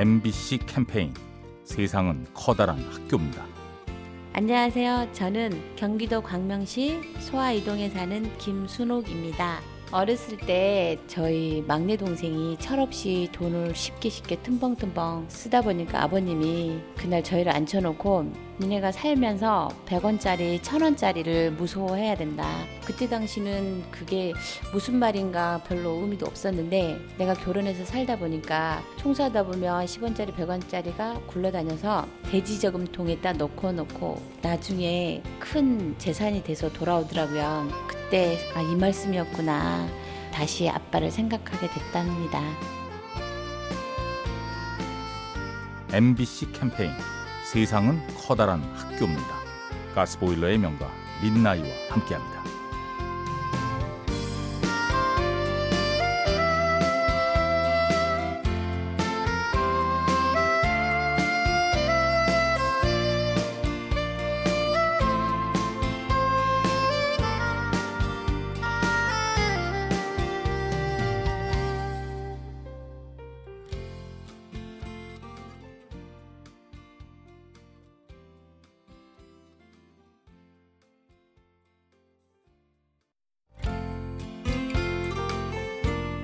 MBC 캠페인 세상은 커다란 학교입니다. 안녕하세요. 저는 경기도 광명시 소아이동에 사는 김순옥입니다. 어렸을 때 저희 막내 동생이 철없이 돈을 쉽게 쉽게 tum벙tum벙 쓰다 보니까 아버님이 그날 저희를 앉혀놓고 니네가 살면서 100원짜리, 1000원짜리를 무서워해야 된다. 그때 당시는 그게 무슨 말인가 별로 의미도 없었는데 내가 결혼해서 살다 보니까 청소하다 보면 10원짜리, 100원짜리가 굴러다녀서 돼지저금통에다 넣고 놓고 나중에 큰 재산이 돼서 돌아오더라고요. 그때 아, 이 말씀이었구나. 다시 아빠를 생각하게 됐답니다. MBC 캠페인 세상은 커다란 학교입니다. 가스보일러의 명가 민나이와 함께합니다.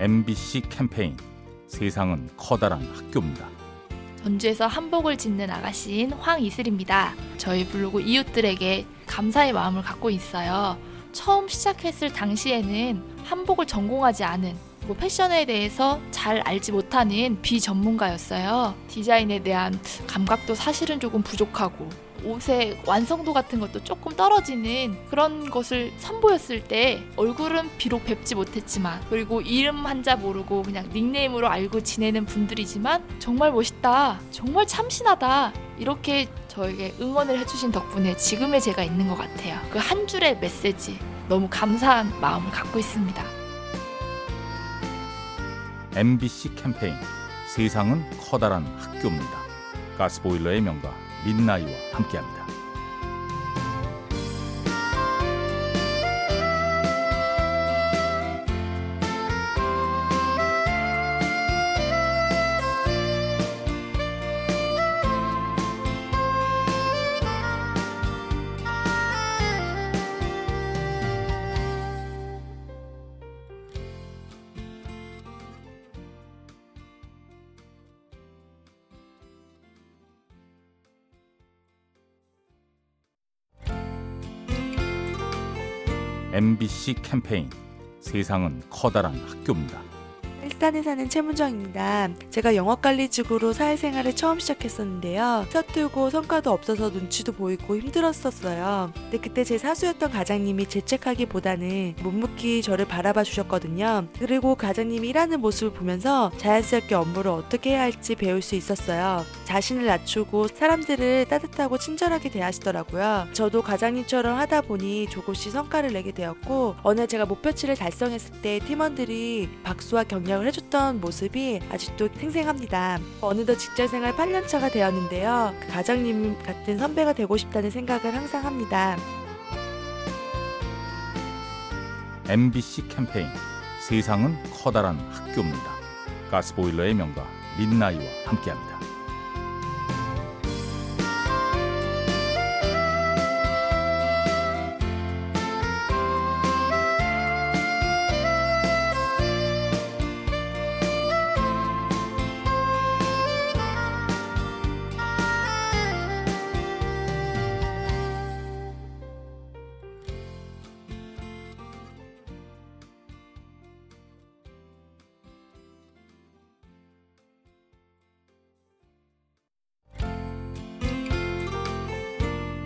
MBC 캠페인 세상은 커다란 학교입니다. 전주에서 한복을 짓는 아가씨인 황이슬입니다. 저희 블로그 이웃들에게 감사의 마음을 갖고 있어요. 처음 시작했을 당시에는 한복을 전공하지 않은 뭐 패션에 대해서 잘 알지 못하는 비전문가였어요. 디자인에 대한 감각도 사실은 조금 부족하고 옷의 완성도 같은 것도 조금 떨어지는 그런 것을 선보였을 때 얼굴은 비록 뵙지 못했지만 그리고 이름 한자 모르고 그냥 닉네임으로 알고 지내는 분들이지만 정말 멋있다 정말 참신하다 이렇게 저에게 응원을 해주신 덕분에 지금의 제가 있는 것 같아요. 그 한 줄의 메시지 너무 감사한 마음을 갖고 있습니다. MBC 캠페인 세상은 커다란 학교입니다. 가스보일러의 명가 민나이와 함께합니다. MBC 캠페인 세상은 커다란 학교입니다. 일산에 사는 최문정입니다. 제가 영업관리직으로 사회생활을 처음 시작했었는데요. 서툴고 성과도 없어서 눈치도 보이고 힘들었었어요. 근데 그때 제 사수였던 과장님이 재책하기보다는 묵묵히 저를 바라봐 주셨거든요. 그리고 과장님이 일하는 모습을 보면서 자연스럽게 업무를 어떻게 해야 할지 배울 수 있었어요. 자신을 낮추고 사람들을 따뜻하고 친절하게 대하시더라고요. 저도 과장님처럼 하다 보니 조금씩 성과를 내게 되었고 어느 제가 목표치를 달성했을 때 팀원들이 박수와 격려를 해줬던 모습이 아직도 생생합니다. 어느덧 직장생활 8년차가 되었는데요. 그 과장님 같은 선배가 되고 싶다는 생각을 항상 합니다. MBC 캠페인 세상은 커다란 학교입니다. 가스보일러의 명가 민나이와 함께합니다.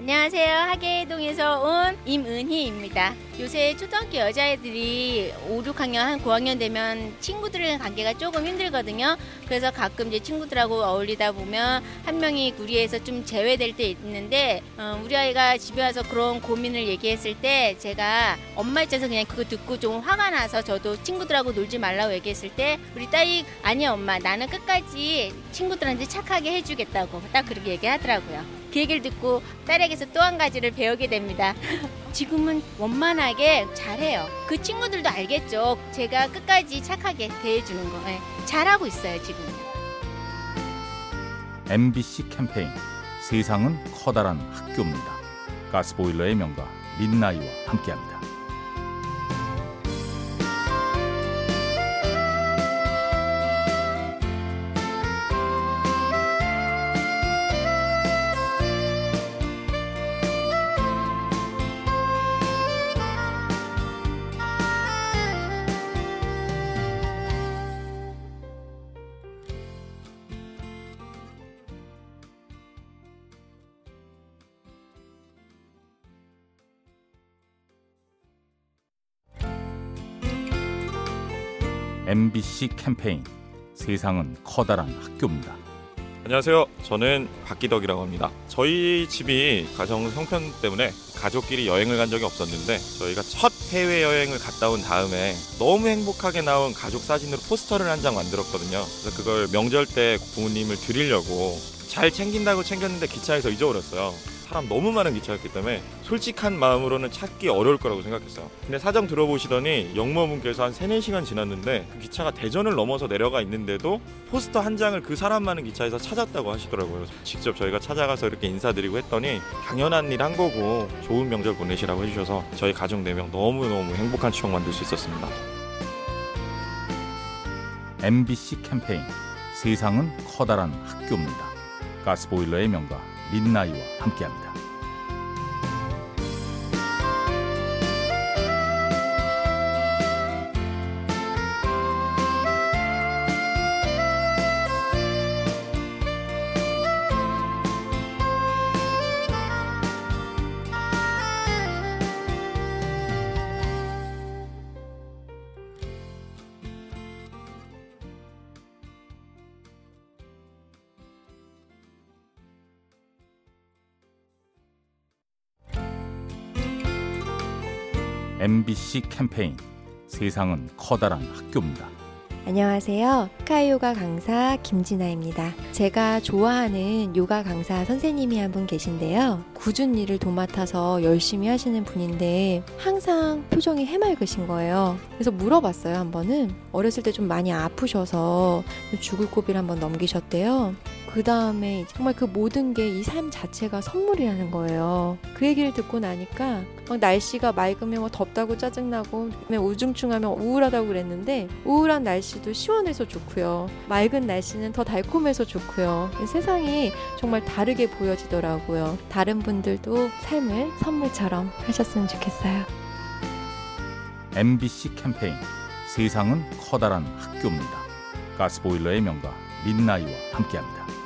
안녕하세요. 하계동에서 온 임은희입니다. 요새 초등학교 여자애들이 5, 6학년, 한 9학년 되면 친구들이랑 관계가 조금 힘들거든요. 그래서 가끔 이제 친구들하고 어울리다 보면 한 명이 구리에서 좀 제외될 때 있는데 어, 우리 아이가 집에 와서 그런 고민을 얘기했을 때 제가 엄마 입장에서 그냥 그거 듣고 좀 화가 나서 저도 친구들하고 놀지 말라고 얘기했을 때 우리 딸이 아니 엄마 나는 끝까지 친구들한테 착하게 해주겠다고 딱 그렇게 얘기하더라고요. 그 얘기를 듣고 딸에게서 또 한 가지를 배우게 됩니다. 지금은 원만하게 잘해요. 그 친구들도 알겠죠. 제가 끝까지 착하게 대해주는 거. 예. 잘하고 있어요, 지금. MBC 캠페인 세상은 커다란 학교입니다. 가스보일러의 명가 민나이와 함께합니다. MBC 캠페인 세상은 커다란 학교입니다. 안녕하세요. 저는 박기덕이라고 합니다. 저희 집이 가정 형편 때문에 가족끼리 여행을 간 적이 없었는데 저희가 첫 해외 여행을 갔다 온 다음에 너무 행복하게 나온 가족 사진으로 포스터를 한 장 만들었거든요. 그래서 그걸 명절 때 부모님을 드리려고 잘 챙긴다고 챙겼는데 기차에서 잊어버렸어요. 사람 너무 많은 기차였기 때문에 솔직한 마음으로는 찾기 어려울 거라고 생각했어요. 근데 사정 들어보시더니 영모분께서 한 3, 4시간 지났는데 그 기차가 대전을 넘어서 내려가 있는데도 포스터 한 장을 그 사람 많은 기차에서 찾았다고 하시더라고요. 직접 저희가 찾아가서 이렇게 인사드리고 했더니 당연한 일 한 거고 좋은 명절 보내시라고 해주셔서 저희 가족 4명 너무너무 행복한 추억 만들 수 있었습니다. MBC 캠페인 세상은 커다란 학교입니다. 가스보일러의 명가 민나이와 함께합니다. MBC 캠페인 세상은 커다란 학교입니다. 안녕하세요. 스카이 요가 강사 김진아입니다. 제가 좋아하는 요가 강사 선생님이 한 분 계신데요. 굳은 일을 도맡아서 열심히 하시는 분인데 항상 표정이 해맑으신 거예요. 그래서 물어봤어요, 한 번은. 어렸을 때 좀 많이 아프셔서 죽을 고비를 한번 넘기셨대요. 그 다음에 정말 그 모든 게 이 삶 자체가 선물이라는 거예요. 그 얘기를 듣고 나니까 막 날씨가 맑으면 막 덥다고 짜증나고 우중충하면 우울하다고 그랬는데 우울한 날씨도 시원해서 좋고요. 맑은 날씨는 더 달콤해서 좋고요. 세상이 정말 다르게 보여지더라고요. 다른 분들도 삶을 선물처럼 하셨으면 좋겠어요. MBC 캠페인 세상은 커다란 학교입니다. 가스보일러의 명가 민나이와 함께합니다.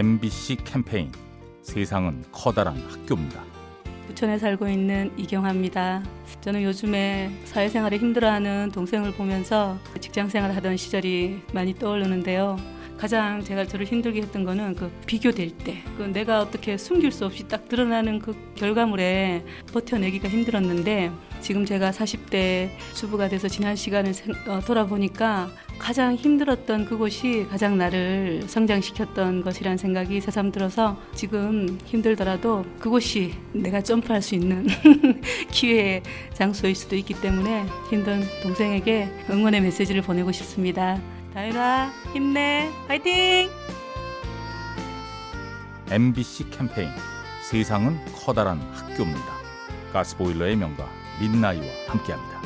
MBC 캠페인 세상은 커다란 학교입니다. 부천에 살고 있는 이경화입니다. 저는 요즘에 사회생활에 힘들어하는 동생을 보면서 직장생활 하던 시절이 많이 떠오르는데요. 가장 제가 저를 힘들게 했던 거는 그 비교될 때, 그 내가 어떻게 숨길 수 없이 딱 드러나는 그 결과물에 버텨내기가 힘들었는데 지금 제가 40대 주부가 돼서 지난 시간을 생, 어, 돌아보니까 가장 힘들었던 그곳이 가장 나를 성장시켰던 것이라는 생각이 새삼 들어서 지금 힘들더라도 그곳이 내가 점프할 수 있는 기회의 장소일 수도 있기 때문에 힘든 동생에게 응원의 메시지를 보내고 싶습니다. 다윤아 힘내 파이팅! MBC 캠페인 세상은 커다란 학교입니다. 가스보일러의 명가 민나이와 함께합니다.